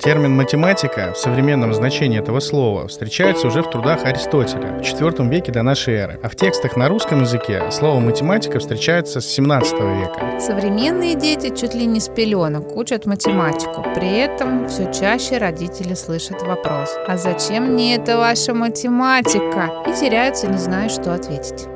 Термин «математика» в современном значении этого слова встречается уже в трудах Аристотеля в IV веке до нашей эры, а в текстах на русском языке слово «математика» встречается с XVII века. Современные дети чуть ли не с пеленок учат математику. При этом все чаще родители слышат вопрос «А зачем мне эта ваша математика?» и теряются, не зная, что ответить.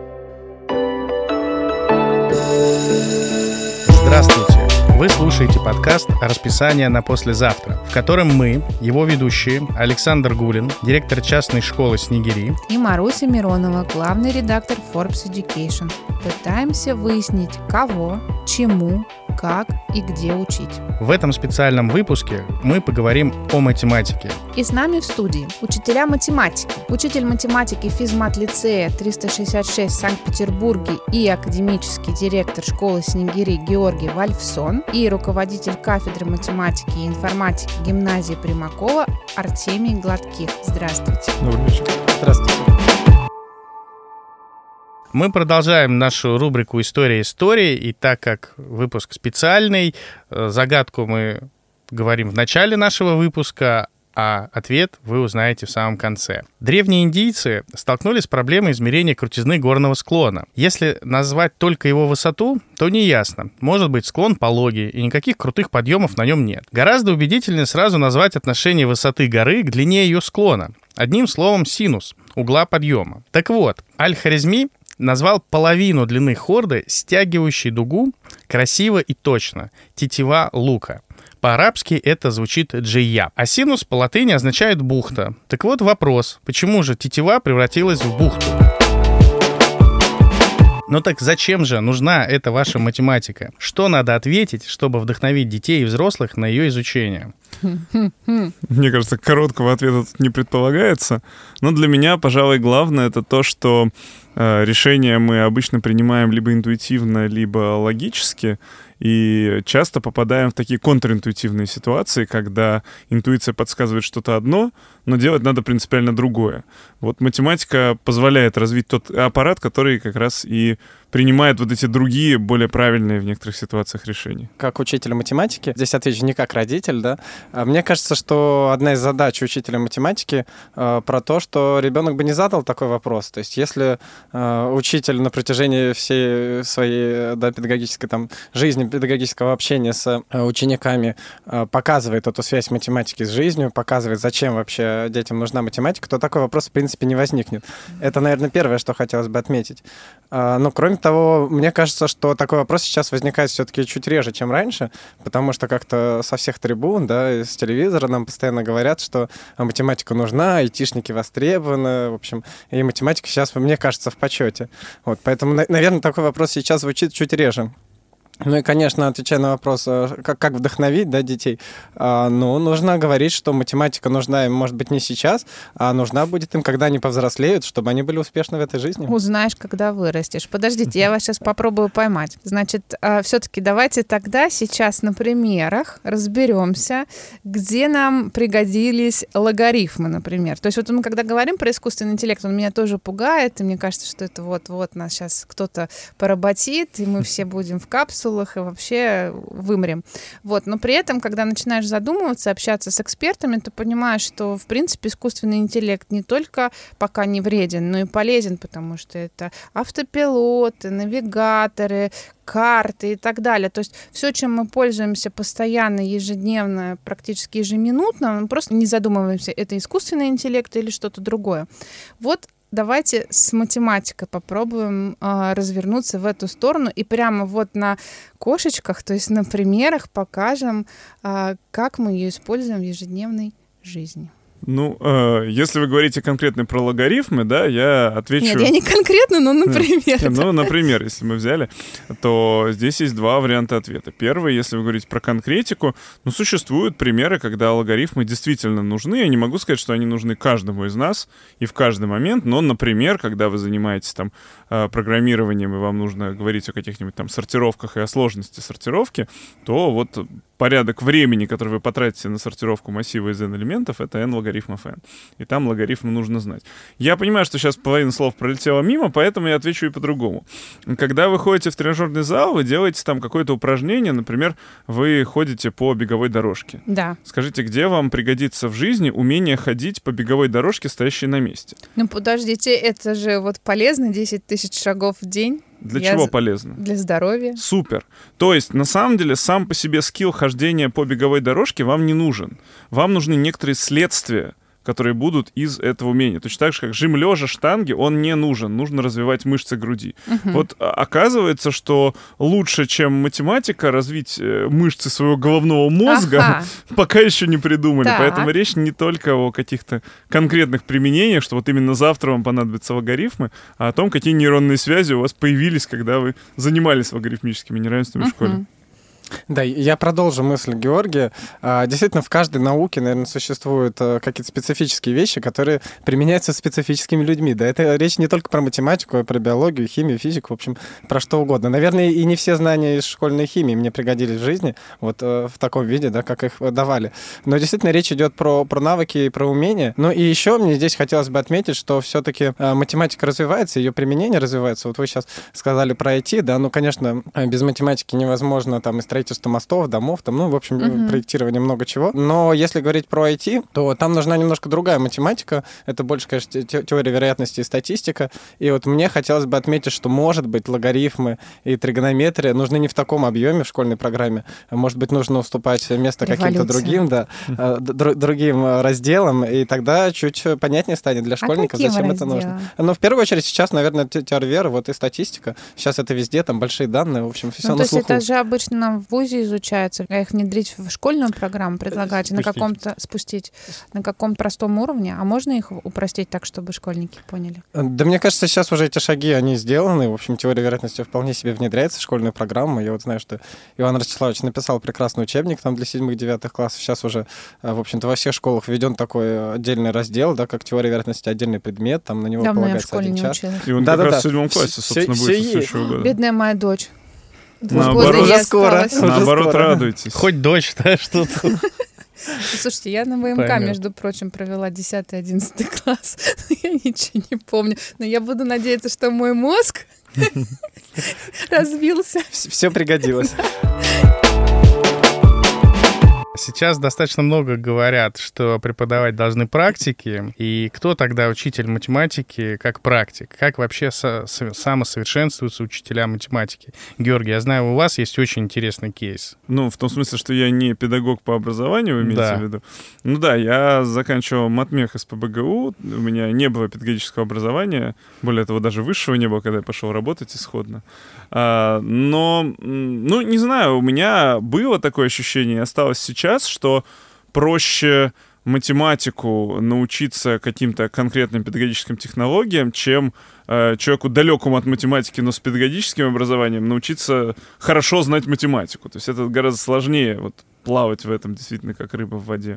Вы слушаете подкаст «Расписание на послезавтра», в котором мы, его ведущие, Александр Гулин, директор частной школы Снегири, И Маруся Миронова, главный редактор Forbes Education. Пытаемся выяснить, кого, чему, как и где учить. в этом специальном выпуске мы поговорим о математике. И с нами в студии учителя математики, учитель математики физмат-лицея 366 в Санкт-Петербурге и академический директор школы Снегири Георгий Вальфсон и руководитель кафедры математики и информатики гимназии Примакова Артемий Гладких. Здравствуйте. Добрый вечер. Здравствуйте. Мы продолжаем нашу рубрику «История истории», и так как выпуск специальный, э, загадку мы говорим в начале нашего выпуска, а ответ вы узнаете в самом конце. Древние индийцы столкнулись с проблемой измерения крутизны горного склона. Если назвать только его высоту, то неясно. Может быть, склон пологий, и никаких крутых подъемов на нем нет. Гораздо убедительнее сразу назвать отношение высоты горы к длине ее склона. Одним словом, синус угла подъема. Так вот, Аль-Харизми назвал половину длины хорды, стягивающей дугу, красиво и точно. Тетива лука. По-арабски это звучит джия. А синус по латыни означает бухта. Так вот вопрос, почему же тетива превратилась в бухту? Ну так зачем же нужна эта ваша математика? Что надо ответить, чтобы вдохновить детей и взрослых на ее изучение? Мне кажется, короткого ответа тут не предполагается. Но для меня, пожалуй, главное это то, что решения мы обычно принимаем либо интуитивно, либо логически. И часто попадаем в такие контринтуитивные ситуации, когда интуиция подсказывает что-то одно, но делать надо принципиально другое. Вот математика позволяет развить тот аппарат, который как раз и принимает вот эти другие, более правильные в некоторых ситуациях решения. как учителя математики, здесь отвечу не как родитель, да, а мне кажется, что одна из задач учителя математики э, про то, что ребенок бы не задал такой вопрос. То есть если э, учитель на протяжении всей своей да, педагогической там, жизни, педагогического общения с э, учениками э, показывает эту связь математики с жизнью, показывает, зачем вообще детям нужна математика, то такой вопрос, в принципе, не возникнет. Это, наверное, первое, что хотелось бы отметить. А, Но, кроме того, мне кажется, что такой вопрос сейчас возникает все-таки чуть реже, чем раньше, потому что как-то со всех трибун, да, из телевизора нам постоянно говорят, что математика нужна, айтишники востребованы, в общем, и математика сейчас, мне кажется, в почете. Вот, поэтому, на- наверное, такой вопрос сейчас звучит чуть реже. Ну и, конечно, отвечая на вопрос, э, как, как вдохновить да, детей, а, ну, нужно говорить, что математика нужна им, может быть, не сейчас, а нужна будет им, когда они повзрослеют, чтобы они были успешны в этой жизни. Узнаешь, когда вырастешь. Подождите, я вас сейчас попробую поймать. Значит, все-таки давайте тогда сейчас на примерах разберемся, где нам пригодились логарифмы, например. То есть вот мы когда говорим про искусственный интеллект, он меня тоже пугает, и мне кажется, что это вот-вот нас сейчас кто-то поработит, и мы все будем в капсулах и вообще вымрем. Вот. Но при этом, когда начинаешь задумываться, общаться с экспертами, ты понимаешь, что, в принципе, искусственный интеллект не только пока не вреден, но и полезен, потому что это автопилоты, навигаторы, карты и так далее. То есть все, чем мы пользуемся постоянно, ежедневно, практически ежеминутно, мы просто не задумываемся, это искусственный интеллект или что-то другое. Вот давайте с математикой попробуем а, развернуться в эту сторону и прямо вот на кошечках, то есть на примерах покажем, а, как мы ее используем в ежедневной жизни. Ну, э, если вы говорите конкретно про логарифмы, да, я отвечу... Нет, я не конкретно, но например. Не, Ну, например, если мы взяли, то здесь есть два варианта ответа. Первый, если вы говорите про конкретику, ну, существуют примеры, когда алгоритмы действительно нужны. Я не могу сказать, что они нужны каждому из нас и в каждый момент, но, например, когда вы занимаетесь там э, программированием, и вам нужно говорить о каких-нибудь там сортировках и о сложности сортировки, то вот порядок времени, который вы потратите на сортировку массива из n-элементов, это n логарифмов n. И там логарифмы нужно знать. Я понимаю, что сейчас половина слов пролетела мимо, поэтому я отвечу и по-другому. Когда вы ходите в тренажерный зал, вы делаете там какое-то упражнение, например, вы ходите по беговой дорожке. Да. Скажите, где вам пригодится в жизни умение ходить по беговой дорожке, стоящей на месте? Ну, подождите, это же вот полезно, 10 тысяч шагов в день. Для Я чего полезно? Для здоровья. Супер. То есть, на самом деле, сам по себе скилл хождения по беговой дорожке вам не нужен. Вам нужны некоторые следствия, которые будут из этого умения. Точно так же, как жим лежа штанги, он не нужен. Нужно развивать мышцы груди. Вот а, оказывается, что лучше, чем математика, развить э, мышцы своего головного мозга, Ага. пока еще не придумали. Так. Поэтому речь не только о каких-то конкретных применениях, что вот именно завтра вам понадобятся логарифмы, а о том, какие нейронные связи у вас появились, когда вы занимались логарифмическими неравенствами в школе. Да, я продолжу мысль Георгия. А, Действительно, в каждой науке, наверное, существуют э, какие-то специфические вещи, которые применяются специфическими людьми. Да, это речь не только про математику, а про биологию, химию, физику, в общем, про что угодно. Наверное, и не все знания из школьной химии мне пригодились в жизни, вот э, в таком виде, да, как их давали. Но действительно речь идет про, про навыки и про умения. Ну и еще мне здесь хотелось бы отметить, что все-таки математика развивается, ее применение развивается. Вот вы сейчас сказали про IT, да, ну, конечно, э, без математики невозможно там и строительство мостов, домов, там, ну, в общем, Мгм. проектирование много чего. Но если говорить про IT, то там нужна немножко другая математика. Это больше, конечно, те- те- теория вероятности и статистика. И вот мне хотелось бы отметить, что, может быть, логарифмы и тригонометрия нужны не в таком объеме в школьной программе. Может быть, нужно уступать место каким-то другим, да, э, д- другим э, разделам, и тогда чуть понятнее станет для школьников, каким зачем это нужно. Но в первую очередь сейчас, наверное, те- теория веры, вот и статистика. Сейчас это везде, там большие данные, в общем, все Ну, на то есть слуху. это же обычно в ВУЗе изучается, а их внедрить в школьную программу предлагаете на спустить. каком-то спустить на каком простом уровне, а можно их упростить так, чтобы школьники поняли? Да мне кажется, сейчас уже эти шаги, они сделаны. В общем, теория вероятности вполне себе внедряется в школьную программу. Я вот знаю, что Иван Ростиславович написал прекрасный учебник там для седьмых-девятых классов. Сейчас уже, э, в общем-то, во всех школах введен такой э, отдельный раздел, да, как теория вероятности, отдельный предмет, там на него Давно я в полагается школе один не час. училась. И он Да-да-да. как раз в седьмом классе, Все- собственно, все будет следующего года. Бедная моя дочь. Наоборот. Уже скоро. Наоборот, скоро. радуйтесь. Хоть дочь, да, что-то. Слушайте, я на ВМК, Понятно. между прочим, провела 10-11 класс. Я ничего не помню. Но я буду надеяться, что мой мозг развился. Все пригодилось. Сейчас достаточно много говорят, что преподавать должны практики. И кто тогда учитель математики как практик? Как вообще со- со- самосовершенствуются учителя математики? Георгий, я знаю, у вас есть очень интересный кейс. Ну, в том смысле, что я не педагог по образованию, вы имеете Да. в виду? Ну да, я заканчивал матмех из ПБГУ, у меня не было педагогического образования, более того, даже высшего не было, когда я пошел работать исходно. А, но, ну, не знаю, у меня было такое ощущение, осталось сейчас, что проще математику научиться каким-то конкретным педагогическим технологиям, чем э, человеку далекому от математики, но с педагогическим образованием научиться хорошо знать математику. То есть это гораздо сложнее вот, плавать в этом действительно как рыба в воде.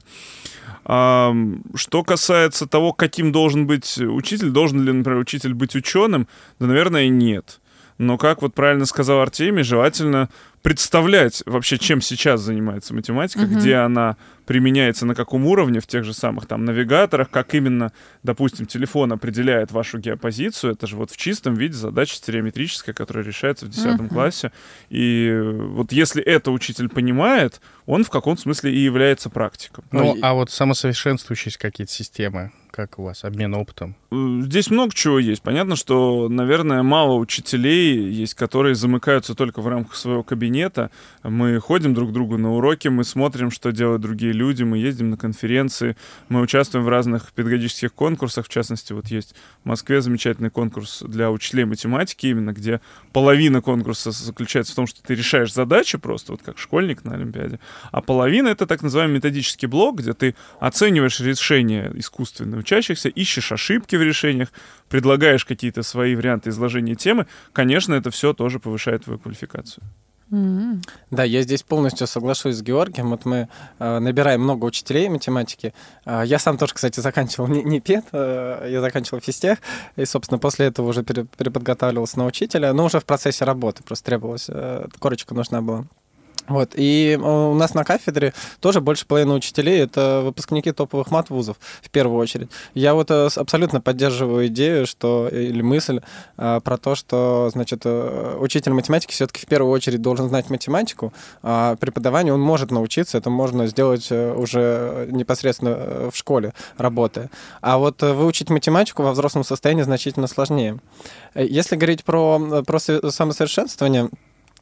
Ам, что касается того, каким должен быть учитель, должен ли, например, учитель быть ученым, да, наверное, нет. Но, как вот правильно сказал Артемий, желательно представлять вообще, чем сейчас занимается математика, Мгм. где она применяется, на каком уровне, в тех же самых там навигаторах, как именно, допустим, телефон определяет вашу геопозицию. Это же вот в чистом виде задача стереометрическая, которая решается в 10 Мгм. классе. И вот если это учитель понимает, он в каком смысле и является практиком. Ну, и- а вот самосовершенствующиеся какие-то системы, как у вас, обмен опытом? Здесь много чего есть. Понятно, что, наверное, мало учителей есть, которые замыкаются только в рамках своего кабинета. Мы ходим друг к другу на уроки, мы смотрим, что делают другие люди, мы ездим на конференции, мы участвуем в разных педагогических конкурсах. В частности, вот есть в Москве замечательный конкурс для учителей математики, именно где половина конкурса заключается в том, что ты решаешь задачи просто, вот как школьник на Олимпиаде, а половина — это так называемый методический блок, где ты оцениваешь решения искусственно учащихся, ищешь ошибки в решениях, предлагаешь какие-то свои варианты изложения темы. Конечно, это все тоже повышает твою квалификацию. Да, я здесь полностью соглашусь с Георгием. Вот мы э, набираем много учителей математики. Э, я сам тоже, кстати, заканчивал не, не ПЕД, э, я заканчивал физтех, и, собственно, после этого уже пере- переподготавливался на учителя, но уже в процессе работы, просто требовалась, э, корочка нужна была. Вот. И э, у нас на кафедре тоже больше половины учителей это выпускники топовых мат-вузов, в первую очередь. Я вот э, абсолютно поддерживаю идею, что, или мысль э, про то, что, значит, э, учитель математики все-таки в первую очередь должен знать математику, а преподавание он может научиться, это можно сделать э, уже непосредственно в школе, работая. А вот выучить математику во взрослом состоянии значительно сложнее. Если говорить про, про самосовершенствование,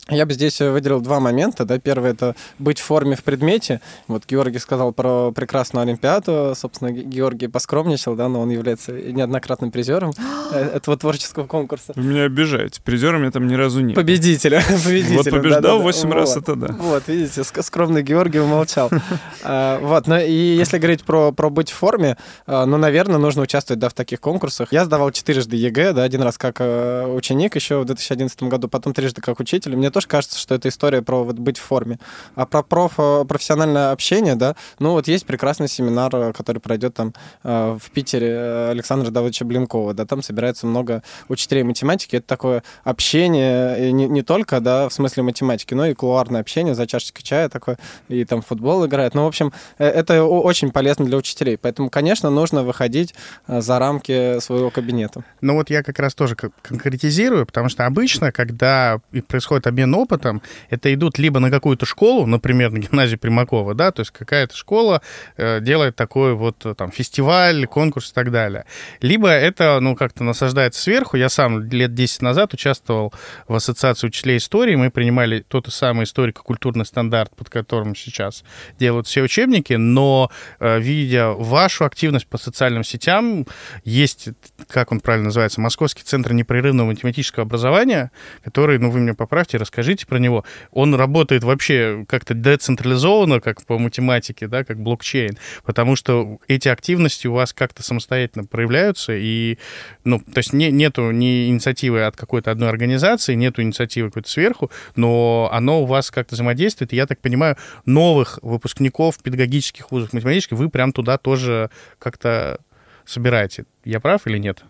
я бы здесь выделил два момента. Да. Первый — это быть в форме в предмете. Вот Георгий сказал про прекрасную Олимпиаду. Собственно, Георгий поскромничал, да, но он является неоднократным призером этого творческого конкурса. Вы меня обижаете. Призером я там ни разу не Победителя. Победителя. Вот побеждал восемь да, раз, это да. Вот, видите, скромный Георгий умолчал. А, вот, ну и если говорить про, про быть в форме, а, ну, наверное, нужно участвовать, да, в таких конкурсах. Я сдавал четырежды ЕГЭ, да, один раз как э, ученик еще в 2011 году, потом трижды как учитель. Мне тоже кажется, что это история про вот быть в форме. А про проф, э, профессиональное общение, да, ну вот есть прекрасный семинар, э, который пройдет там э, в Питере Александра Давыдовича Блинкова, да, там собирается много учителей математики. Это такое общение не, не только, да, в смысле математики, но и кулуарное общение за чашечкой чая такое, и там футбол играет. Ну, в общем, это очень полезно для учителей. Поэтому, конечно, нужно выходить за рамки своего кабинета. Ну вот я как раз тоже конкретизирую, потому что обычно, когда происходит обмен обмен опытом, это идут либо на какую-то школу, например, на гимназию Примакова, да, то есть какая-то школа э, делает такой вот э, там фестиваль, конкурс и так далее. Либо это, ну, как-то насаждается сверху. Я сам лет 10 назад участвовал в Ассоциации учителей истории, мы принимали тот самый историко-культурный стандарт, под которым сейчас делают все учебники, но э, видя вашу активность по социальным сетям, есть, как он правильно называется, Московский центр непрерывного математического образования, который, ну, вы мне поправьте, расскажите, про него. Он работает вообще как-то децентрализованно, как по математике, да, как блокчейн, потому что эти активности у вас как-то самостоятельно проявляются, и, ну, то есть не, нету ни инициативы от какой-то одной организации, нету инициативы какой-то сверху, но оно у вас как-то взаимодействует, и я так понимаю, новых выпускников педагогических вузов математических вы прям туда тоже как-то собираете. Я прав или нет?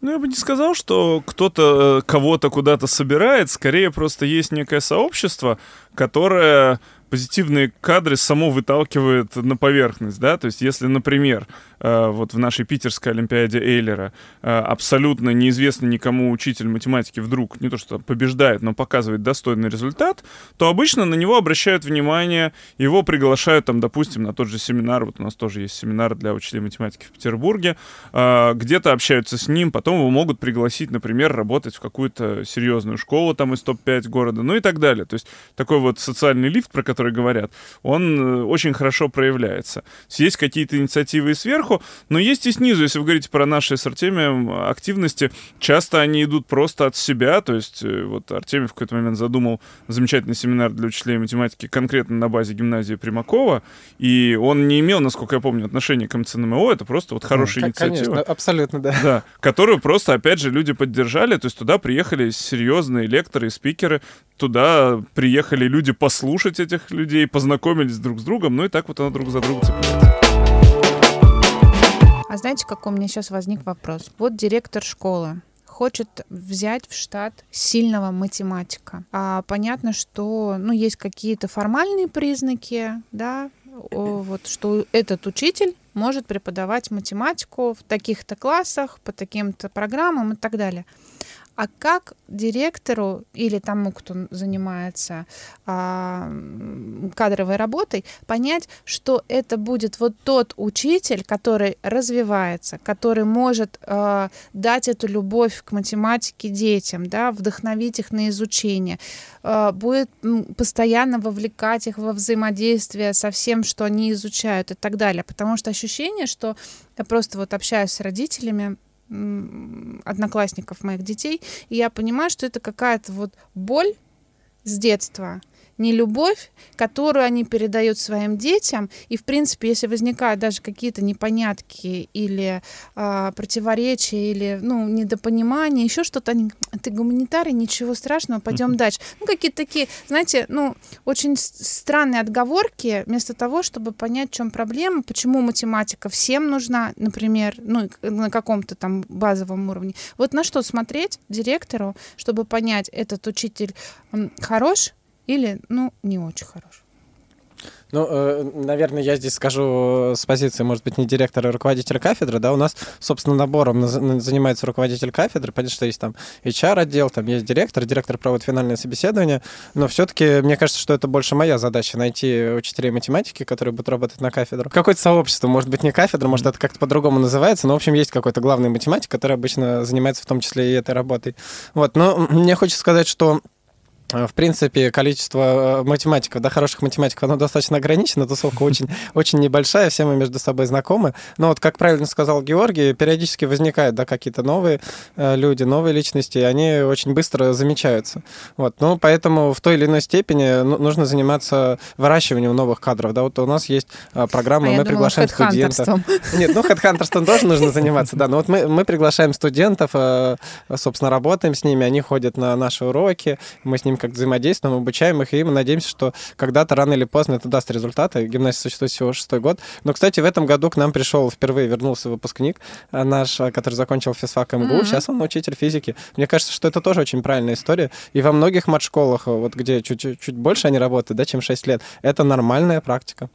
Ну, я бы не сказал, что кто-то э, кого-то куда-то собирает. Скорее, просто есть некое сообщество, которое позитивные кадры само выталкивает на поверхность, да, то есть если, например, вот в нашей питерской Олимпиаде Эйлера э, абсолютно неизвестный никому учитель математики вдруг не то что побеждает, но показывает достойный результат, то обычно на него обращают внимание, его приглашают там, допустим, на тот же семинар, вот у нас тоже есть семинар для учителей математики в Петербурге, э, где-то общаются с ним, потом его могут пригласить, например, работать в какую-то серьезную школу там из топ-5 города, ну и так далее. То есть такой вот социальный лифт, про который говорят, он э, очень хорошо проявляется. Есть какие-то инициативы и сверху, но есть и снизу. Если вы говорите про наши с Артемием активности, часто они идут просто от себя. То есть э, вот Артемий в какой-то момент задумал замечательный семинар для учителей математики конкретно на базе гимназии Примакова, и он не имел, насколько я помню, отношения к МЦНМО, это просто вот хорошая ну, инициатива. Конечно, абсолютно, да. Да, которую просто, опять же, люди поддержали, то есть туда приехали серьезные лекторы и спикеры, туда приехали люди послушать этих людей, познакомились друг с другом, ну и так вот она друг за другом цепляется. А знаете, какой у меня сейчас возник вопрос? Вот директор школы хочет взять в штат сильного математика. А понятно, что ну, есть какие-то формальные признаки, да, вот, что этот учитель может преподавать математику в таких-то классах, по таким-то программам и так далее а как директору или тому, кто занимается а, кадровой работой, понять, что это будет вот тот учитель, который развивается, который может а, дать эту любовь к математике детям, да, вдохновить их на изучение, а, будет постоянно вовлекать их во взаимодействие со всем, что они изучают и так далее. Потому что ощущение, что я просто вот общаюсь с родителями, одноклассников моих детей, и я понимаю, что это какая-то вот боль с детства, не любовь, которую они передают своим детям. И, в принципе, если возникают даже какие-то непонятки или э, противоречия, или ну, недопонимание, еще что-то, они, ты гуманитарий, ничего страшного, пойдем дальше. Ну, какие-то такие, знаете, ну, очень странные отговорки, вместо того, чтобы понять, в чем проблема, почему математика всем нужна, например, ну, на каком-то там базовом уровне. Вот на что смотреть директору, чтобы понять, этот учитель хорош, или, ну, не очень хороший? Ну, э, наверное, я здесь скажу с позиции, может быть, не директора, а руководителя кафедры, да, у нас, собственно, набором занимается руководитель кафедры, понятно, что есть там HR-отдел, там есть директор, директор проводит финальное собеседование, но все-таки мне кажется, что это больше моя задача, найти учителей математики, которые будут работать на кафедру. Какое-то сообщество, может быть, не кафедра, может, это как-то по-другому называется, но, в общем, есть какой-то главный математик, который обычно занимается в том числе и этой работой. Вот, но мне хочется сказать, что Э, в принципе, количество э, математиков, да, хороших математиков, оно достаточно ограничено, тусовка очень, очень небольшая, все мы между собой знакомы. Но вот, как правильно сказал Георгий, периодически возникают, да, какие-то новые э, люди, новые личности, и они очень быстро замечаются. Вот, ну, поэтому в той или иной степени ну, нужно заниматься выращиванием новых кадров, да, вот у нас есть программа, а мы приглашаем студентов. Нет, ну, хедхантерством тоже нужно заниматься, да, но вот мы, мы приглашаем студентов, собственно, работаем с ними, они ходят на наши уроки, мы с ними как взаимодействуем, обучаем их, и мы надеемся, что когда-то рано или поздно это даст результаты. Гимназия существует всего шестой год. Но, кстати, в этом году к нам пришел, впервые вернулся выпускник э, наш, э, который закончил физфак МГУ. Mm-hmm. Сейчас он учитель физики. Мне кажется, что это тоже очень правильная история. И во многих мат-школах, э, вот где чуть-чуть больше они работают, да, чем 6 лет, это нормальная практика.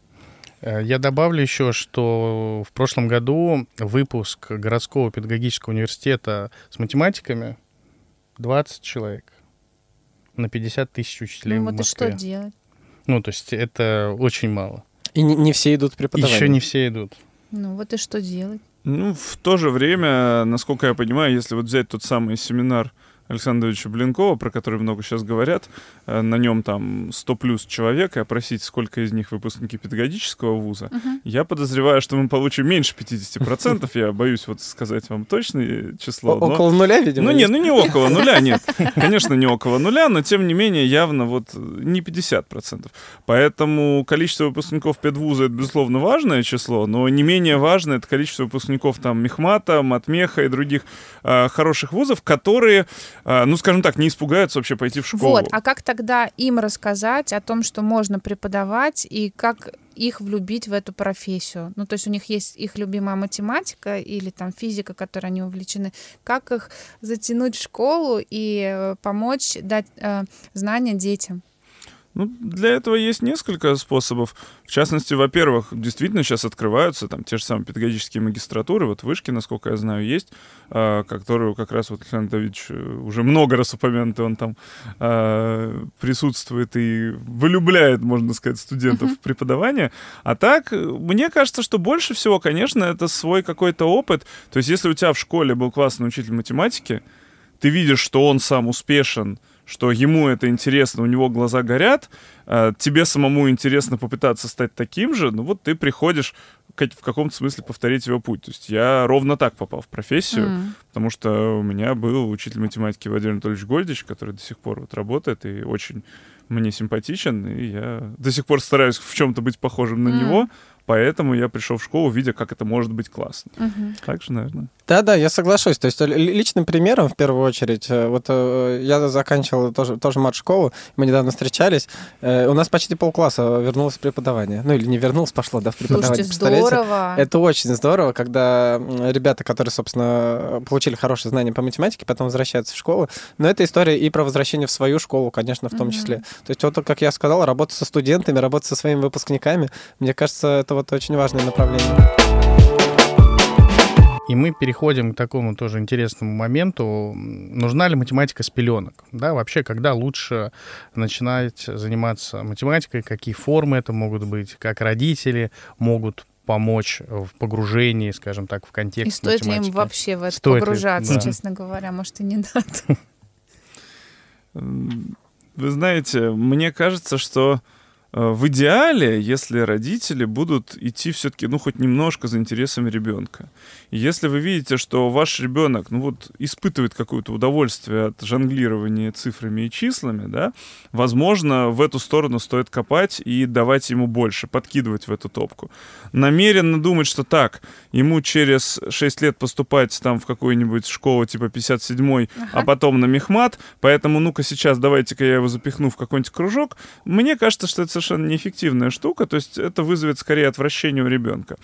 Я добавлю еще, что в прошлом году выпуск городского педагогического университета с математиками 20 человек на 50 тысяч учителей ну, в вот Москве. и что делать? Ну, то есть это очень мало. И не, не все идут преподавать. Еще не все идут. Ну, вот и что делать? Ну, в то же время, насколько я понимаю, если вот взять тот самый семинар Александровича Блинкова, про который много сейчас говорят. Э, на нем там 100 плюс человек, и опросить, сколько из них выпускники педагогического вуза. Uh-huh. Я подозреваю, что мы получим меньше 50%. Я боюсь вот сказать вам точное число. Но... Около нуля, видимо? Ну, нет, ну не около нуля, нет. Конечно, не около нуля, но тем не менее явно вот не 50%. Поэтому количество выпускников педвуза — это, безусловно, важное число, но не менее важно это количество выпускников там Мехмата, Матмеха и других э, хороших вузов, которые ну, скажем так, не испугаются вообще пойти в школу. Вот, а как тогда им рассказать о том, что можно преподавать, и как их влюбить в эту профессию. Ну, то есть у них есть их любимая математика или там физика, которой они увлечены. Как их затянуть в школу и э, помочь дать э, знания детям? Ну, для этого есть несколько способов. В частности, во-первых, действительно сейчас открываются там те же самые педагогические магистратуры. Вот вышки, насколько я знаю, есть, э, которую как раз вот Александр Давидович э, уже много раз упомянутый, он там э, присутствует и вылюбляет, можно сказать, студентов uh-huh. в преподавание. А так, мне кажется, что больше всего, конечно, это свой какой-то опыт. То есть, если у тебя в школе был классный учитель математики, ты видишь, что он сам успешен, что ему это интересно, у него глаза горят, э, тебе самому интересно попытаться стать таким же, ну вот ты приходишь в каком-то смысле повторить его путь. То есть я ровно так попал в профессию, mm. потому что у меня был учитель математики Владимир Анатольевич Гольдич, который до сих пор вот работает и очень мне симпатичен, и я до сих пор стараюсь в чем-то быть похожим на mm. него, поэтому я пришел в школу, видя, как это может быть классно. Mm-hmm. Так же, наверное. Да-да, я соглашусь. То есть личным примером, в первую очередь, э, вот э, я заканчивал тоже, тоже мат-школу, мы недавно встречались, э, у нас почти полкласса вернулось в преподавание. Ну или не вернулось, пошло, да, в преподавание. Слушайте, здорово. Это очень здорово, когда ребята, которые, собственно, получили хорошие знания по математике, потом возвращаются в школу. Но это история и про возвращение в свою школу, конечно, в том mm-hmm. числе. То есть вот, как я сказал, работа со студентами, работа со своими выпускниками, мне кажется, это вот очень важное направление. И мы переходим к такому тоже интересному моменту. Нужна ли математика с пеленок? Да, вообще, когда лучше начинать заниматься математикой, какие формы это могут быть, как родители могут помочь в погружении, скажем так, в контекст И стоит математики. ли им вообще в это стоит погружаться, ли, да. честно говоря? Может, и не надо. Вы знаете, мне кажется, что в идеале, если родители будут идти все-таки, ну, хоть немножко за интересами ребенка. И если вы видите, что ваш ребенок, ну, вот, испытывает какое-то удовольствие от жонглирования цифрами и числами, да, возможно, в эту сторону стоит копать и давать ему больше, подкидывать в эту топку. Намеренно думать, что так, ему через 6 лет поступать там в какую-нибудь школу типа 57-й, ага. а потом на мехмат, поэтому ну-ка сейчас давайте-ка я его запихну в какой-нибудь кружок, мне кажется, что это совершенно неэффективная штука, то есть это вызовет скорее отвращение у ребенка.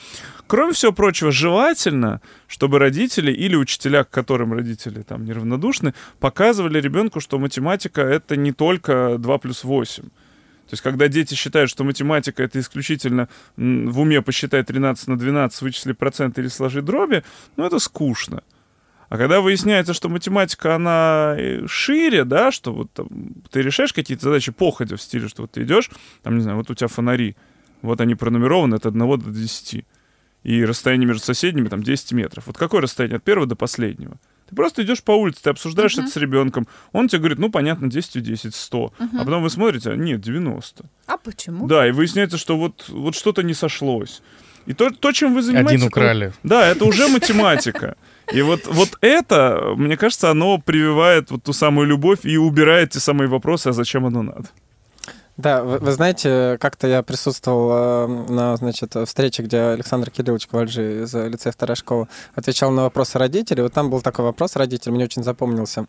Кроме всего прочего, желательно, чтобы родители или учителя, к которым родители там неравнодушны, показывали ребенку, что математика — это не только 2 плюс 8. То есть, когда дети считают, что математика — это исключительно в уме посчитай 13 на 12, вычисли процент или сложи дроби, ну, это скучно. А когда выясняется, что математика, она э, шире, да, что вот там, ты решаешь какие-то задачи походя в стиле, что вот ты идешь, там, не знаю, вот у тебя фонари, вот они пронумерованы от 1 до 10. И расстояние между соседними там 10 метров. Вот какое расстояние от первого до последнего? Ты просто идешь по улице, ты обсуждаешь uh-huh. это с ребенком. Он тебе говорит, ну, понятно, 10 у 10, 100. Uh-huh. А потом вы смотрите, а нет, 90. А почему? Да, и выясняется, что вот, вот что-то не сошлось. И то, то, чем вы занимаетесь... Один украли. Это, да, это уже математика. И вот, вот это, мне кажется, оно прививает вот ту самую любовь и убирает те самые вопросы, а зачем оно надо. Да, вы, вы знаете, как-то я присутствовал э, на, значит, встрече, где Александр Кириллович Ковальжи из лицея вторая школа отвечал на вопросы родителей. Вот там был такой вопрос родителей, мне очень запомнился.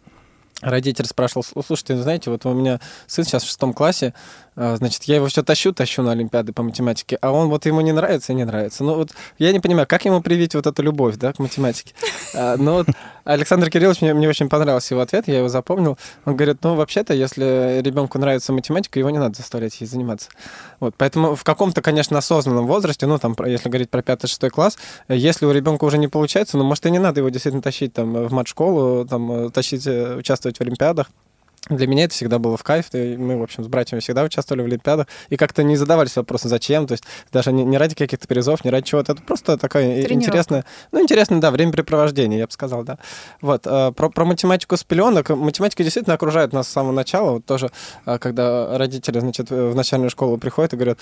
Родитель спрашивал, слушайте, ну, знаете, вот у меня сын сейчас в шестом классе, а, значит, я его все тащу, тащу на Олимпиады по математике, а он вот ему не нравится и не нравится. Ну вот я не понимаю, как ему привить вот эту любовь, да, к математике. А, но вот Александр Кириллович, мне, мне очень понравился его ответ, я его запомнил. Он говорит, ну вообще-то, если ребенку нравится математика, его не надо заставлять ей заниматься. Вот, поэтому в каком-то, конечно, осознанном возрасте, ну там, если говорить про пятый-шестой класс, если у ребенка уже не получается, ну может и не надо его действительно тащить там в мат-школу, там тащить, э, участвовать в Олимпиадах. Для меня это всегда было в кайф. И мы, в общем, с братьями всегда участвовали в Олимпиадах. И как-то не задавались вопросом, зачем. То есть даже не, не ради каких-то призов, не ради чего-то. Это просто такое интересное... Ну, интересное, да, времяпрепровождение, я бы сказал, да. Вот. Э, про, про математику с пеленок. Математика действительно окружает нас с самого начала. Вот тоже, э, когда родители, значит, в начальную школу приходят и говорят,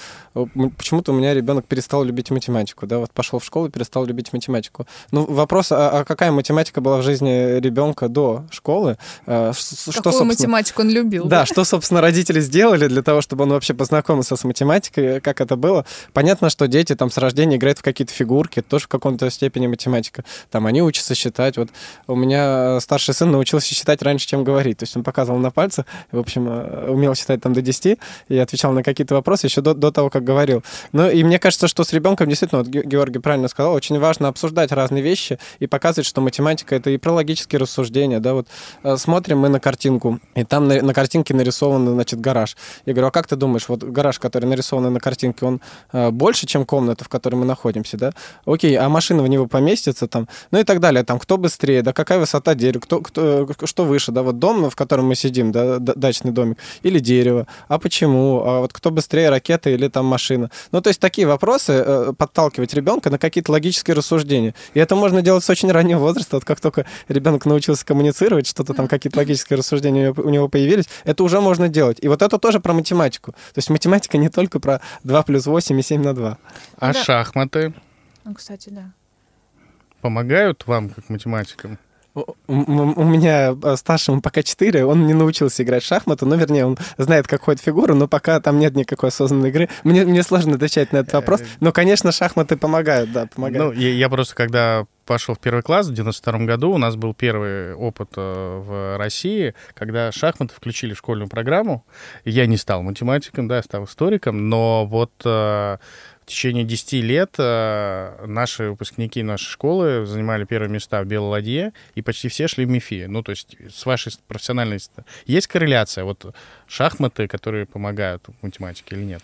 почему-то у меня ребенок перестал любить математику, да, вот пошел в школу и перестал любить математику. Ну, вопрос, а, а какая математика была в жизни ребенка до школы? Э, что, Какую собственно математику он любил. Да, что, собственно, родители сделали для того, чтобы он вообще познакомился с математикой, как это было. Понятно, что дети там с рождения играют в какие-то фигурки, тоже в каком-то степени математика. Там они учатся считать. Вот у меня старший сын научился считать раньше, чем говорить. То есть он показывал на пальцах, в общем, э, умел считать там до 10 и отвечал на какие-то вопросы еще до, до того, как говорил. Ну и мне кажется, что с ребенком действительно, вот Георгий правильно сказал, очень важно обсуждать разные вещи и показывать, что математика это и про логические рассуждения, да, вот э, смотрим мы на картинку, и там на, на картинке нарисован, значит, гараж. Я говорю, а как ты думаешь, вот гараж, который нарисован на картинке, он э, больше, чем комната, в которой мы находимся, да? Окей, а машина в него поместится там, ну и так далее, там, кто быстрее, да, какая высота дерева, кто, кто, что выше, да, вот дом, в котором мы сидим, да, дачный домик, или дерево, а почему, а вот кто быстрее, ракета или там машина. Ну, то есть такие вопросы э, подталкивать ребенка на какие-то логические рассуждения. И это можно делать с очень раннего возраста, вот как только ребенок научился коммуницировать, что-то там, какие-то логические рассуждения у него появились, это уже можно делать. И вот это тоже про математику. То есть математика не только про 2 плюс 8 и 7 на 2. А да. шахматы? Ну, кстати, да. Помогают вам, как математикам? У меня э, старшему пока 4, он не научился играть в шахматы, ну, вернее, он знает, как ходит фигура, но пока там нет никакой осознанной игры. Мне, мне сложно отвечать на этот вопрос, но, конечно, шахматы помогают, да, помогают. Ну, я, я просто, когда пошел в первый класс в 92 году, у нас был первый опыт э, в России, когда шахматы включили в школьную программу. Я не стал математиком, да, я стал историком, но вот э, в течение 10 лет э, наши выпускники нашей школы занимали первые места в Белой ладье, и почти все шли в МИФИ. Ну, то есть с вашей профессиональной... Есть корреляция? Вот шахматы, которые помогают в математике или нет?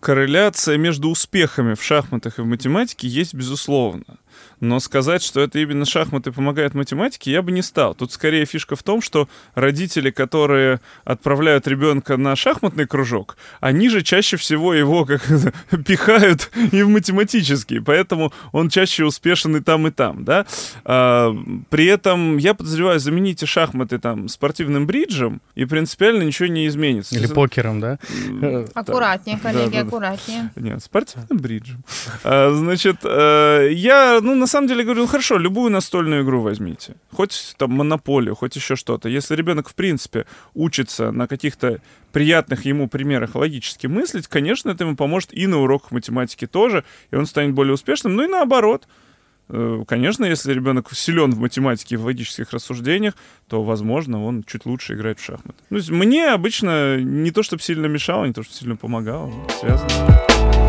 Корреляция между успехами в шахматах и в математике есть, безусловно. Но сказать, что это именно шахматы помогают математике, я бы не стал. Тут скорее фишка в том, что родители, которые отправляют ребенка на шахматный кружок, они же чаще всего его как пихают и в математический, поэтому он чаще успешен и там, и там, да. А, при этом я подозреваю, замените шахматы там спортивным бриджем, и принципиально ничего не изменится. Или покером, да? Аккуратнее, коллеги, аккуратнее. Нет, спортивным бриджем. А, значит, э, я, ну, на самом деле говорю, ну хорошо, любую настольную игру возьмите. Хоть там монополию, хоть еще что-то. Если ребенок, в принципе, учится на каких-то приятных ему примерах логически мыслить, конечно, это ему поможет и на уроках математики тоже, и он станет более успешным, ну и наоборот. Э, конечно, если ребенок силен в математике и в логических рассуждениях, то, возможно, он чуть лучше играет в шахматы. Ну, мне обычно не то, чтобы сильно мешало, не то, что сильно помогало, связано.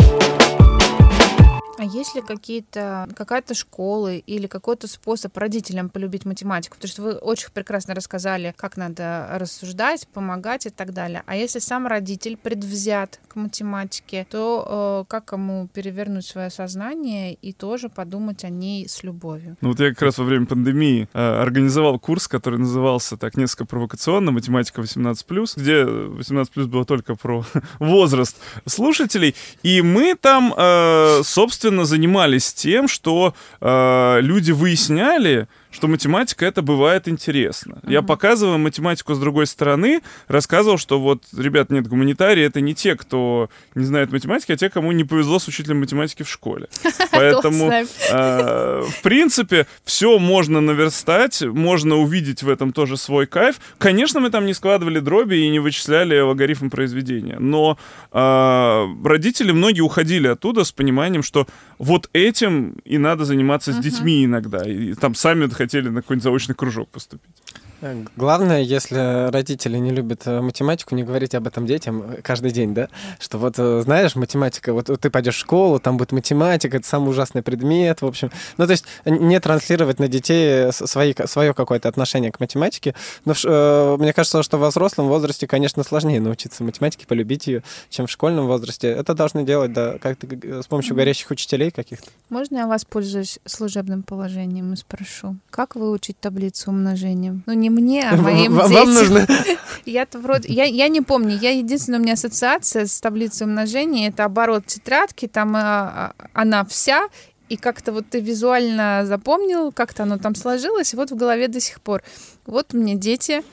Есть ли какие-то, какая-то школа или какой-то способ родителям полюбить математику? Потому что вы очень прекрасно рассказали, как надо рассуждать, помогать и так далее. А если сам родитель предвзят к математике, то э, как ему перевернуть свое сознание и тоже подумать о ней с любовью? Ну вот я как раз во время пандемии э, организовал курс, который назывался так несколько провокационно «Математика 18+,» где 18+, было только про возраст слушателей. И мы там, э, собственно, занимались тем, что э, люди выясняли, что математика это бывает интересно. Uh-huh. Я показывал математику с другой стороны, рассказывал, что вот, ребят, нет, гуманитарии это не те, кто не знает математики, а те, кому не повезло с учителем математики в школе. Поэтому, э, в принципе, все можно наверстать, можно увидеть в этом тоже свой кайф. Конечно, мы там не складывали дроби и не вычисляли логарифм произведения, но э, родители многие уходили оттуда с пониманием, что вот этим и надо заниматься с детьми иногда, и там сами хотели на какой-нибудь заочный кружок поступить. Э, главное, если родители не любят э, математику, не говорить об этом детям э, каждый день, да? Что вот, знаешь, математика, вот ты пойдешь в школу, там будет математика, это самый ужасный предмет, в общем. Ну, то есть не транслировать на детей свои, свое какое-то отношение к математике. Но э, мне кажется, что в взрослом возрасте, конечно, сложнее научиться математике, полюбить ее, чем в школьном возрасте. Это должны делать, да, как-то с помощью горящих учителей каких-то. Можно я воспользуюсь служебным положением и спрошу, как выучить таблицу умножения? Ну, не мне, а моим Вам детям. нужно... Я-то вроде... Я, я не помню. Я единственная у меня ассоциация с таблицей умножения. Это оборот тетрадки, там э, она вся, и как-то вот ты визуально запомнил, как-то оно там сложилось, и вот в голове до сих пор. Вот у меня дети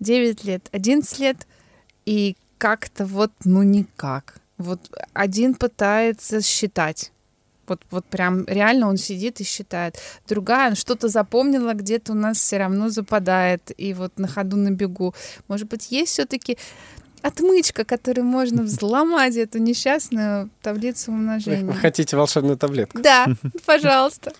9 лет, 11 лет, и как-то вот, ну никак. Вот один пытается считать вот, вот прям реально он сидит и считает. Другая что-то запомнила, где-то у нас все равно западает, и вот на ходу на бегу. Может быть, есть все-таки отмычка, которой можно взломать эту несчастную таблицу умножения. Вы хотите волшебную таблетку? Да, пожалуйста.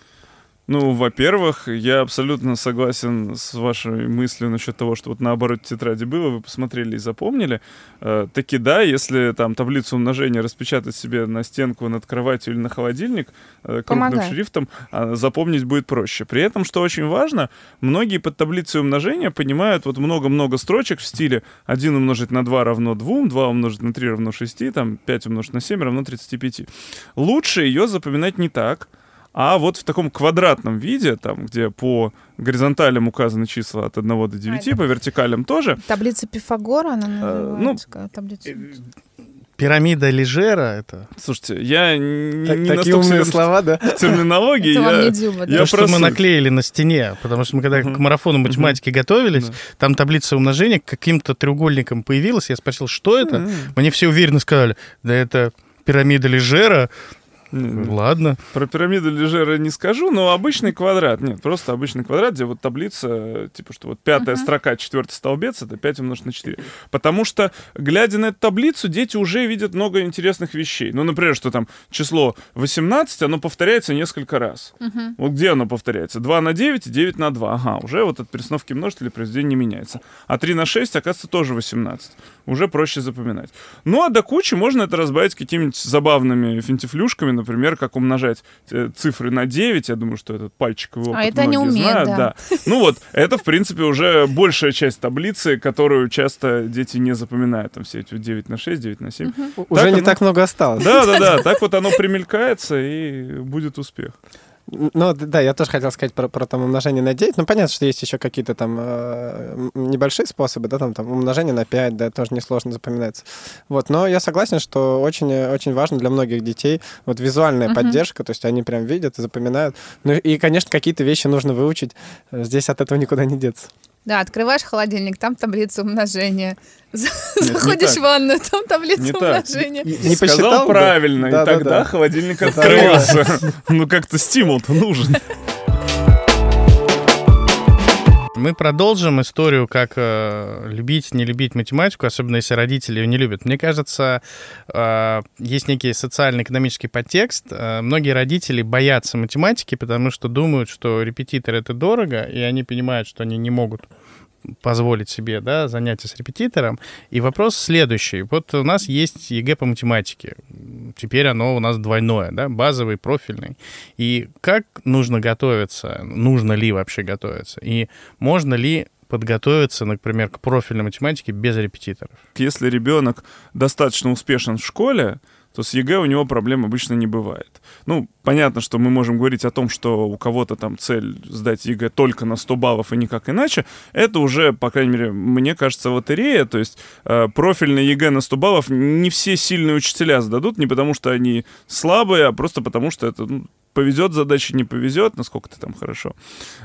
Ну, во-первых, я абсолютно согласен с вашей мыслью насчет того, что вот наоборот тетради было, вы посмотрели и запомнили. Э, таки да, если там таблицу умножения распечатать себе на стенку над кроватью или на холодильник э, крупным Помогает. шрифтом, э, запомнить будет проще. При этом, что очень важно, многие под таблицей умножения понимают вот много-много строчек в стиле 1 умножить на 2 равно 2, 2 умножить на 3 равно 6, там 5 умножить на 7 равно 35. Лучше ее запоминать не так, а вот в таком квадратном виде, там, где по горизонталям указаны числа от 1 до 9, а, по вертикалям тоже. Таблица Пифагора, она э, называется? Ну, таблица... Э, Пирамида Лежера это. Слушайте, я не, так, не такие умные слова, да? В терминологии. Это я, не дюба, да? Я То, просто... что мы наклеили на стене, потому что мы когда uh-huh. к марафону математики uh-huh. готовились, uh-huh. там таблица умножения каким-то треугольником появилась, я спросил, что это? Uh-huh. Мне все уверенно сказали, да это пирамида Лежера. Ладно. Про пирамиду Лежера не скажу, но обычный квадрат. Нет, просто обычный квадрат, где вот таблица, типа, что вот пятая uh-huh. строка, четвертый столбец, это 5 умножить на 4. Потому что, глядя на эту таблицу, дети уже видят много интересных вещей. Ну, например, что там число 18, оно повторяется несколько раз. Uh-huh. Вот где оно повторяется? 2 на 9 и 9 на 2. Ага, уже вот от перестановки множителя произведение не меняется. А 3 на 6, оказывается, тоже 18. Уже проще запоминать. Ну, а до кучи можно это разбавить какими-нибудь забавными финтифлюшками, например, как умножать э, цифры на 9. Я думаю, что этот пальчиковый опыт А это не умеют, знают. Да. да. Ну вот, это, в принципе, уже большая часть таблицы, которую часто дети не запоминают. Там все эти 9 на 6, 9 на 7. Угу. Уже не оно... так много осталось. Да-да-да, так вот оно примелькается, и будет успех. Ну, да, я тоже хотел сказать про, про там умножение на 9. Ну, понятно, что есть еще какие-то там э, небольшие способы, да, там, там умножение на 5, да, тоже несложно запоминается. Вот, но я согласен, что очень, очень важно для многих детей вот визуальная uh-huh. поддержка, то есть они прям видят и запоминают. Ну, и, конечно, какие-то вещи нужно выучить. Здесь от этого никуда не деться. Да, открываешь холодильник, там таблица умножения. Заходишь в ванную, там таблица умножения. Не, не посчитал правильно, и тогда холодильник открылся. Ну как-то стимул-то нужен. Мы продолжим историю, как э, любить, не любить математику, особенно если родители ее не любят. Мне кажется, э, есть некий социально-экономический подтекст. Э, многие родители боятся математики, потому что думают, что репетитор это дорого, и они понимают, что они не могут позволить себе да, занятия с репетитором. И вопрос следующий. Вот у нас есть ЕГЭ по математике. Теперь оно у нас двойное, да, базовый, профильный. И как нужно готовиться? Нужно ли вообще готовиться? И можно ли подготовиться, например, к профильной математике без репетиторов? Если ребенок достаточно успешен в школе, то с ЕГЭ у него проблем обычно не бывает. Ну, понятно, что мы можем говорить о том, что у кого-то там цель сдать ЕГЭ только на 100 баллов и никак иначе. Это уже, по крайней мере, мне кажется, лотерея. То есть э, профильный ЕГЭ на 100 баллов не все сильные учителя сдадут, не потому что они слабые, а просто потому что это ну, повезет задача, не повезет, насколько ты там хорошо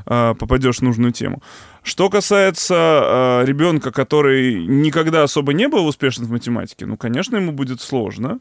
э, попадешь в нужную тему. Что касается э, ребенка, который никогда особо не был успешен в математике, ну, конечно, ему будет сложно.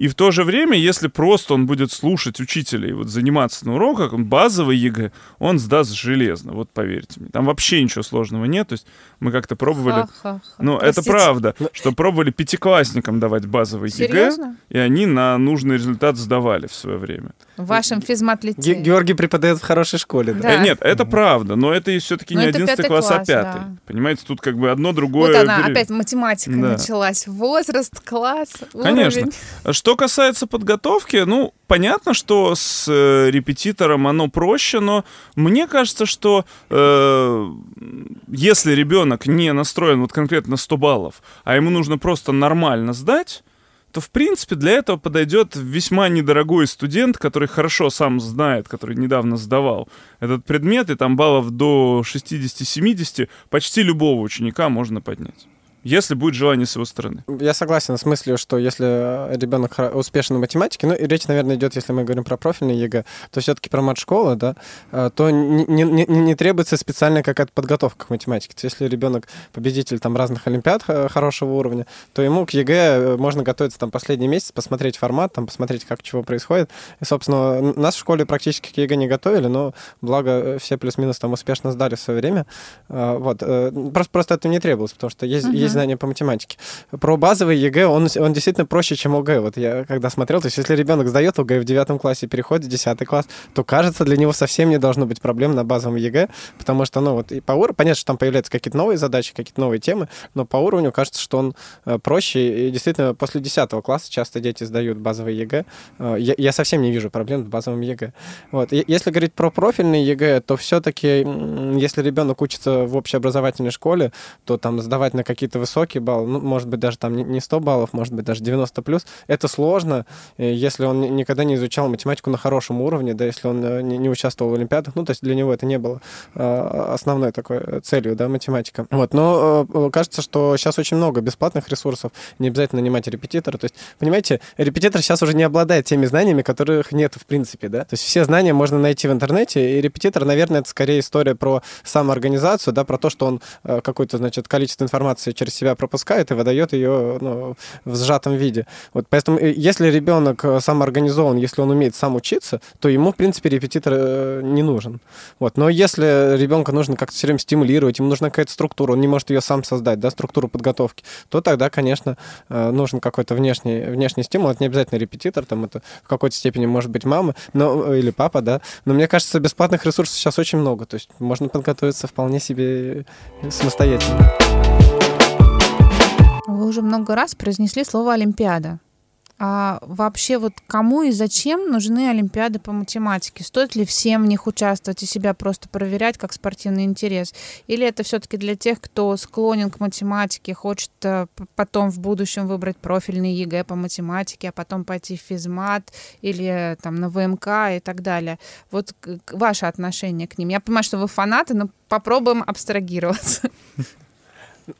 И в то же время, если просто он будет слушать учителя и вот заниматься на уроках, он базовый ЕГЭ, он сдаст железно, вот поверьте мне. Там вообще ничего сложного нет. То есть мы как-то пробовали... Ха-ха-ха. Ну, Простите. это правда, что пробовали пятиклассникам давать базовый Серьезно? ЕГЭ, и они на нужный результат сдавали в свое время. В вашем физмат-лицее. Ге- Георгий преподает в хорошей школе, да? Да. Э, нет, это правда, но это все-таки Но не это 11 пятый класс, а класс, пятый. да. Понимаете, тут как бы одно другое... Вот она, опять математика Да. началась. Возраст, класс, Конечно. уровень. Что касается подготовки, ну, понятно, что с э, репетитором оно проще, но мне кажется, что э, если ребенок не настроен вот конкретно на 100 баллов, а ему нужно просто нормально сдать, то, в принципе, для этого подойдет весьма недорогой студент, который хорошо сам знает, который недавно сдавал этот предмет, и там баллов до 60-70 почти любого ученика можно поднять. Если будет желание с его стороны. Я согласен с мыслью, что если э, ребенок успешен в математике, ну и речь, наверное, идет, если мы говорим про профильный ЕГЭ, то все-таки про мат-школу, да, э, то не, не- не- не требуется специальная какая-то подготовка к математике. То есть если ребенок победитель там разных олимпиад э, хорошего уровня, то ему к ЕГЭ можно готовиться там последний месяц, посмотреть формат, там посмотреть, как чего происходит. И, собственно, нас в школе практически к ЕГЭ не готовили, но благо все плюс-минус там успешно сдали в свое время. Вот. Просто, просто это не требовалось, потому что есть, Мгм. есть знания по математике. Про базовый ЕГЭ он, он действительно проще, чем ОГЭ. Вот я когда смотрел, то есть если ребенок сдает ОГЭ в девятом классе и переходит в десятый класс, то кажется, для него совсем не должно быть проблем на базовом ЕГЭ, потому что, ну, вот и по уровню, понятно, что там появляются какие-то новые задачи, какие-то новые темы, но по уровню кажется, что он э, проще. И действительно, после десятого класса часто дети сдают базовый ЕГЭ. Э, я, я совсем не вижу проблем с базовым ЕГЭ. Вот. И если говорить про профильный ЕГЭ, то все-таки, если ребенок учится в общеобразовательной школе, то там сдавать на какие-то высокие баллы, ну, может быть, даже там не- не 100 баллов, может быть, даже 90 плюс, это сложно, э, если он ни- никогда не изучал математику на хорошем уровне, да, если он э, не, участвовал в олимпиадах, ну, то есть для него это не было э, основной такой э, целью, да, математика. Вот, но кажется, что сейчас очень много бесплатных ресурсов, не обязательно нанимать репетитора, то есть, понимаете, репетитор сейчас уже не обладает теми знаниями, которых нет в принципе, да, то есть все знания можно найти в интернете, и репетитор, наверное, это скорее история про самоорганизацию, да, про то, что он какое-то, значит, количество информации через себя пропускает и выдает ее ну, в сжатом виде. Вот поэтому, э, если ребенок э, самоорганизован, если он умеет сам учиться, то ему, в принципе, репетитор э, не нужен. Вот. Но если ребенка нужно как-то все время стимулировать, ему нужна какая-то структура, он не может ее сам создать, да, структуру подготовки, то тогда, конечно, нужен какой-то внешний, внешний стимул. Это не обязательно репетитор, там это в какой-то степени может быть мама но, или папа, да. Но мне кажется, бесплатных ресурсов сейчас очень много. То есть можно подготовиться вполне себе самостоятельно. Вы уже много раз произнесли слово «олимпиада». А вообще вот кому и зачем нужны олимпиады по математике? Стоит ли всем в них участвовать и себя просто проверять как спортивный интерес? Или это все-таки для тех, кто склонен к математике, хочет э, потом в будущем выбрать профильный ЕГЭ по математике, а потом пойти в физмат или э, там на ВМК и так далее? Вот ваше отношение к ним. Я понимаю, что вы фанаты, но попробуем абстрагироваться.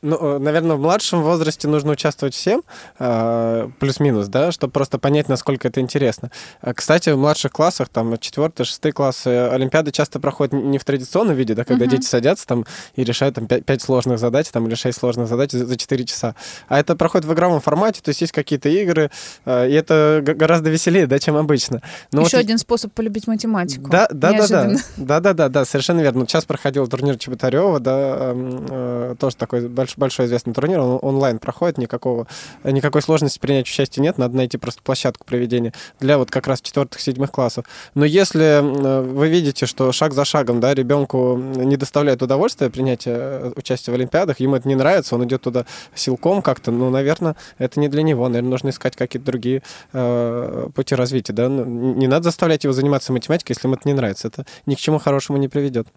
Ну, э, наверное, в младшем возрасте нужно участвовать всем, э, плюс-минус, да, чтобы просто понять, насколько это интересно. А, кстати, в младших классах, там, четвертый, шестый классы, Олимпиады часто проходят не в традиционном виде, да, когда uh-huh. дети садятся там и решают там 5, 5 сложных задач там, или 6 сложных задач за 4 часа. А это проходит в игровом формате, то есть есть какие-то игры, э, и это гораздо веселее, да, чем обычно. Но Еще вот... один способ полюбить математику. Да, да, да, да, да, да, да, да, совершенно верно. Сейчас проходил турнир Чеботарева, да, э, тоже такой большой, большой известный турнир, он онлайн проходит, никакого, никакой сложности принять участие нет, надо найти просто площадку проведения для вот как раз четвертых, седьмых классов. Но если вы видите, что шаг за шагом, да, ребенку не доставляет удовольствия принятие э, участия в Олимпиадах, ему это не нравится, он идет туда силком как-то, ну, наверное, это не для него, наверное, нужно искать какие-то другие э, пути развития, да, ну, не надо заставлять его заниматься математикой, если ему это не нравится, это ни к чему хорошему не приведет.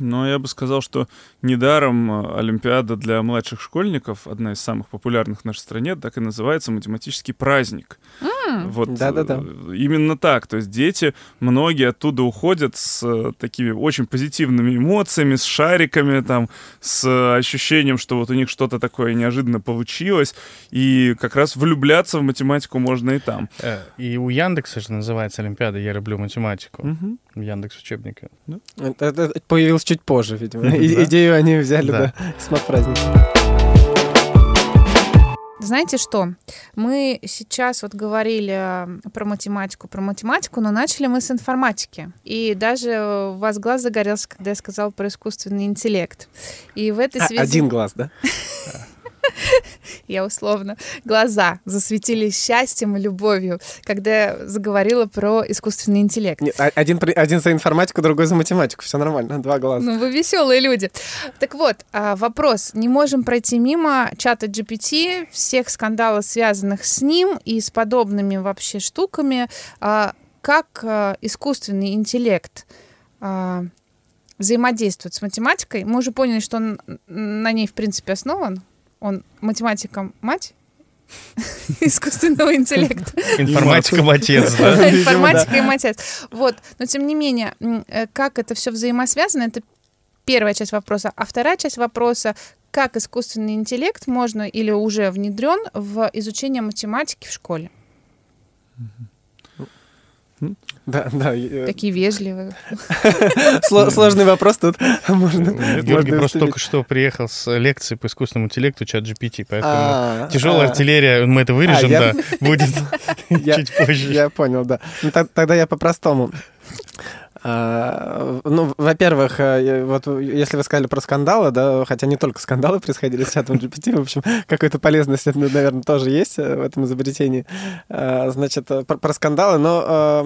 Но я бы сказал, что недаром э, Олимпиада для младших школьников, одна из самых популярных в нашей стране, так и называется математический праздник. Mm, вот да-да-да. Э, именно так. То есть дети, многие оттуда уходят с э, такими очень позитивными эмоциями, с шариками, там, с ощущением, что вот у них что-то такое неожиданно получилось. И как раз влюбляться в математику можно и там. И у Яндекса же называется Олимпиада «Я люблю математику». Mm-hmm. Яндекс учебника. Да? Это, это появилось чуть позже, видимо. И, идею они взяли, да, да смарт праздник. Знаете что? Мы сейчас вот говорили про математику, про математику, но начали мы с информатики. И даже у вас глаз загорелся, когда я сказала про искусственный интеллект. И в этой а, связи... Один глаз, да? я условно, глаза засветились счастьем и любовью, когда я заговорила про искусственный интеллект. Нет, а, один, один за информатику, другой за математику. Все нормально, два глаза. Ну, вы веселые люди. Так вот, а, вопрос. Не можем пройти мимо чата GPT, всех скандалов, связанных с ним и с подобными вообще штуками. А, как искусственный интеллект взаимодействует с математикой. Мы уже поняли, что он на ней, в принципе, основан он математиком мать, искусственного интеллекта. Информатика отец, да? Информатика и отец. Вот. Но тем не менее, э, как это все взаимосвязано, это первая часть вопроса. А вторая часть вопроса, как искусственный интеллект можно или уже внедрен в изучение математики в школе? Да, да. Такие вежливые. Сложный вопрос тут. Можно, Георгий просто только что приехал с лекции по искусственному интеллекту чат GPT, поэтому а, тяжелая а. артиллерия, мы это вырежем, а, да, будет чуть позже. Я понял, да. Ну, тогда я по-простому. А, ну, во-первых, э, вот если вы сказали про скандалы, да, хотя не только скандалы происходили с чатом GPT, в общем, какая-то полезность, наверное, тоже есть э, в этом изобретении. Значит, э, про, про скандалы, но,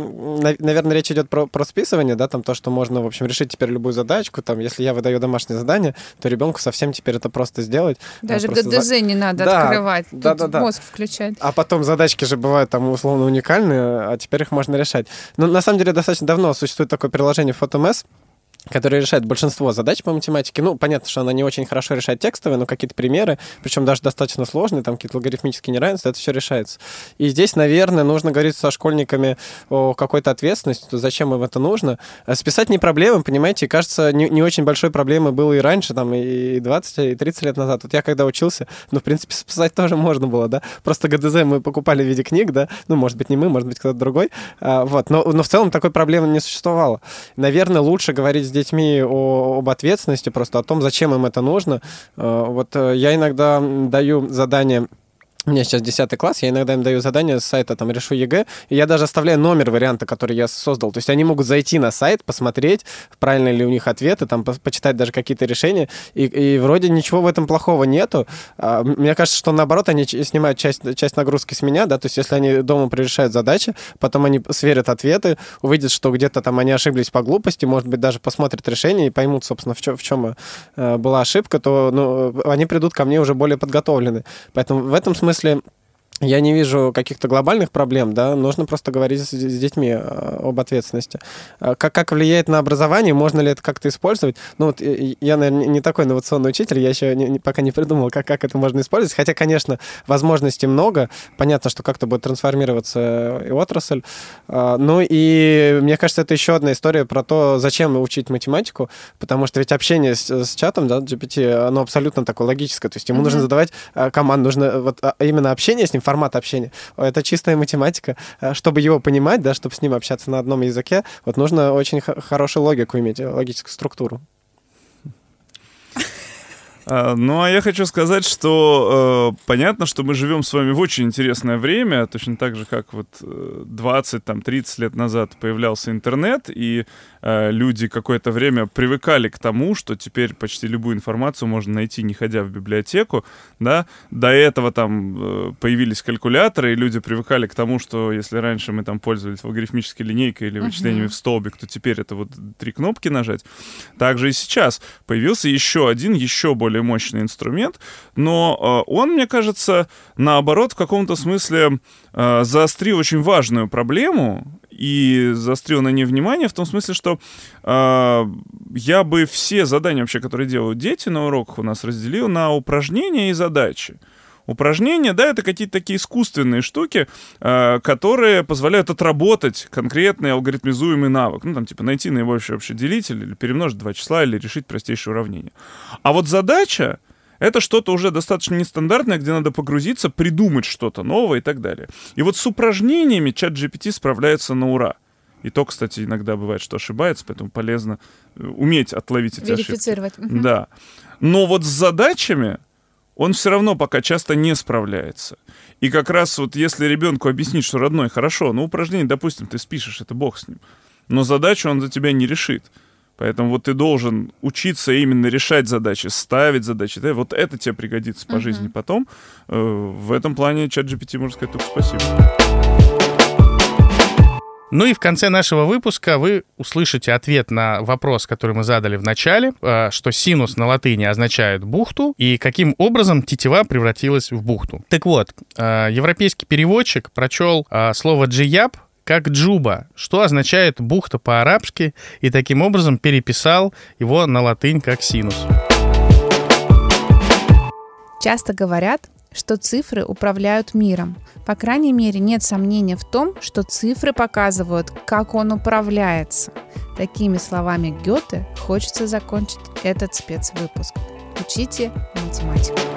наверное, речь идет про, про списывание, да, там то, что можно, в общем, решить теперь любую задачку, там, если я выдаю домашнее задание, то ребенку совсем теперь это просто сделать. Даже ГДЗ за... не надо да, открывать, да, да, да. мозг включать. А потом задачки же бывают там условно уникальные, а теперь их можно решать. Но на самом деле достаточно давно существует такой приложение PhotoMess, которая решает большинство задач по математике. Ну, понятно, что она не очень хорошо решает текстовые, но какие-то примеры, причем даже достаточно сложные, там какие-то логарифмические неравенства, это все решается. И здесь, наверное, нужно говорить со школьниками о какой-то ответственности, зачем им это нужно. А списать не проблема, понимаете, кажется, не, не очень большой проблемой было и раньше, там, и 20, и 30 лет назад. Вот я когда учился, ну, в принципе, списать тоже можно было, да, просто ГДЗ мы покупали в виде книг, да, ну, может быть, не мы, может быть, кто-то другой, а, вот, но, но в целом такой проблемы не существовало. Наверное, лучше говорить с детьми о, об ответственности, просто о том, зачем им это нужно. Э, вот э, я иногда даю задание у меня сейчас 10 класс, я иногда им даю задание с сайта, там, решу ЕГЭ, и я даже оставляю номер варианта, который я создал. То есть они могут зайти на сайт, посмотреть, правильно ли у них ответы, там, по почитать даже какие-то решения, и, и вроде ничего в этом плохого нету. А, мне кажется, что наоборот, они снимают часть, часть нагрузки с меня, да, то есть если они дома прирешают задачи, потом они сверят ответы, увидят, что где-то там они ошиблись по глупости, может быть, даже посмотрят решение и поймут, собственно, в чем, в чем э, была ошибка, то ну, они придут ко мне уже более подготовлены. Поэтому в этом смысле смысле я не вижу каких-то глобальных проблем, да, нужно просто говорить с, с детьми э, об ответственности. Э, как, как влияет на образование, можно ли это как-то использовать? Ну, вот я, наверное, не такой инновационный учитель, я еще не, пока не придумал, как, как это можно использовать, хотя, конечно, возможностей много, понятно, что как-то будет трансформироваться и отрасль, э, ну, и мне кажется, это еще одна история про то, зачем учить математику, потому что ведь общение с, с чатом, да, GPT, оно абсолютно такое логическое, то есть ему mm-hmm. нужно задавать команду, нужно вот а, именно общение с ним, формат общения. Это чистая математика. Э, чтобы его понимать, да, чтобы с ним общаться на одном языке, вот нужно очень хорошую логику иметь, логическую структуру. А, ну, а я хочу сказать, что э, понятно, что мы живем с вами в очень интересное время, точно так же, как вот 20, там, 30 лет назад появлялся интернет, и э, люди какое-то время привыкали к тому, что теперь почти любую информацию можно найти, не ходя в библиотеку, да. До этого там э, появились калькуляторы, и люди привыкали к тому, что если раньше мы там пользовались логарифмической линейкой или вычислениями uh-huh. в столбик, то теперь это вот три кнопки нажать. Также и сейчас появился еще один, еще более более мощный инструмент, но э, он, мне кажется, наоборот, в каком-то смысле э, заострил очень важную проблему и заострил на ней внимание в том смысле, что э, я бы все задания вообще, которые делают дети на уроках у нас разделил на упражнения и задачи. Упражнения, да, это какие-то такие искусственные штуки, э, которые позволяют отработать конкретный алгоритмизуемый навык. Ну, там, типа, найти наибольший общий делитель, или перемножить два числа, или решить простейшее уравнение. А вот задача — это что-то уже достаточно нестандартное, где надо погрузиться, придумать что-то новое и так далее. И вот с упражнениями чат GPT справляется на ура. И то, кстати, иногда бывает, что ошибается, поэтому полезно э, уметь отловить эти Верифицировать. ошибки. Да. Но вот с задачами он все равно пока часто не справляется. И как раз вот если ребенку объяснить, что родной, хорошо, ну упражнение, допустим, ты спишешь, это бог с ним, но задачу он за тебя не решит. Поэтому вот ты должен учиться именно решать задачи, ставить задачи. Да? Вот это тебе пригодится по uh-huh. жизни потом. Э, в этом плане чат GPT можно сказать только спасибо. Ну и в конце нашего выпуска вы услышите ответ на вопрос, который мы задали в начале, э, что синус на латыни означает бухту, и каким образом тетива превратилась в бухту. Так вот, э, европейский переводчик прочел э, слово «джияб» как «джуба», что означает «бухта» по-арабски, и таким образом переписал его на латынь как «синус». Часто говорят, что цифры управляют миром. По крайней мере, нет сомнения в том, что цифры показывают, как он управляется. Такими словами Гёте хочется закончить этот спецвыпуск. Учите математику.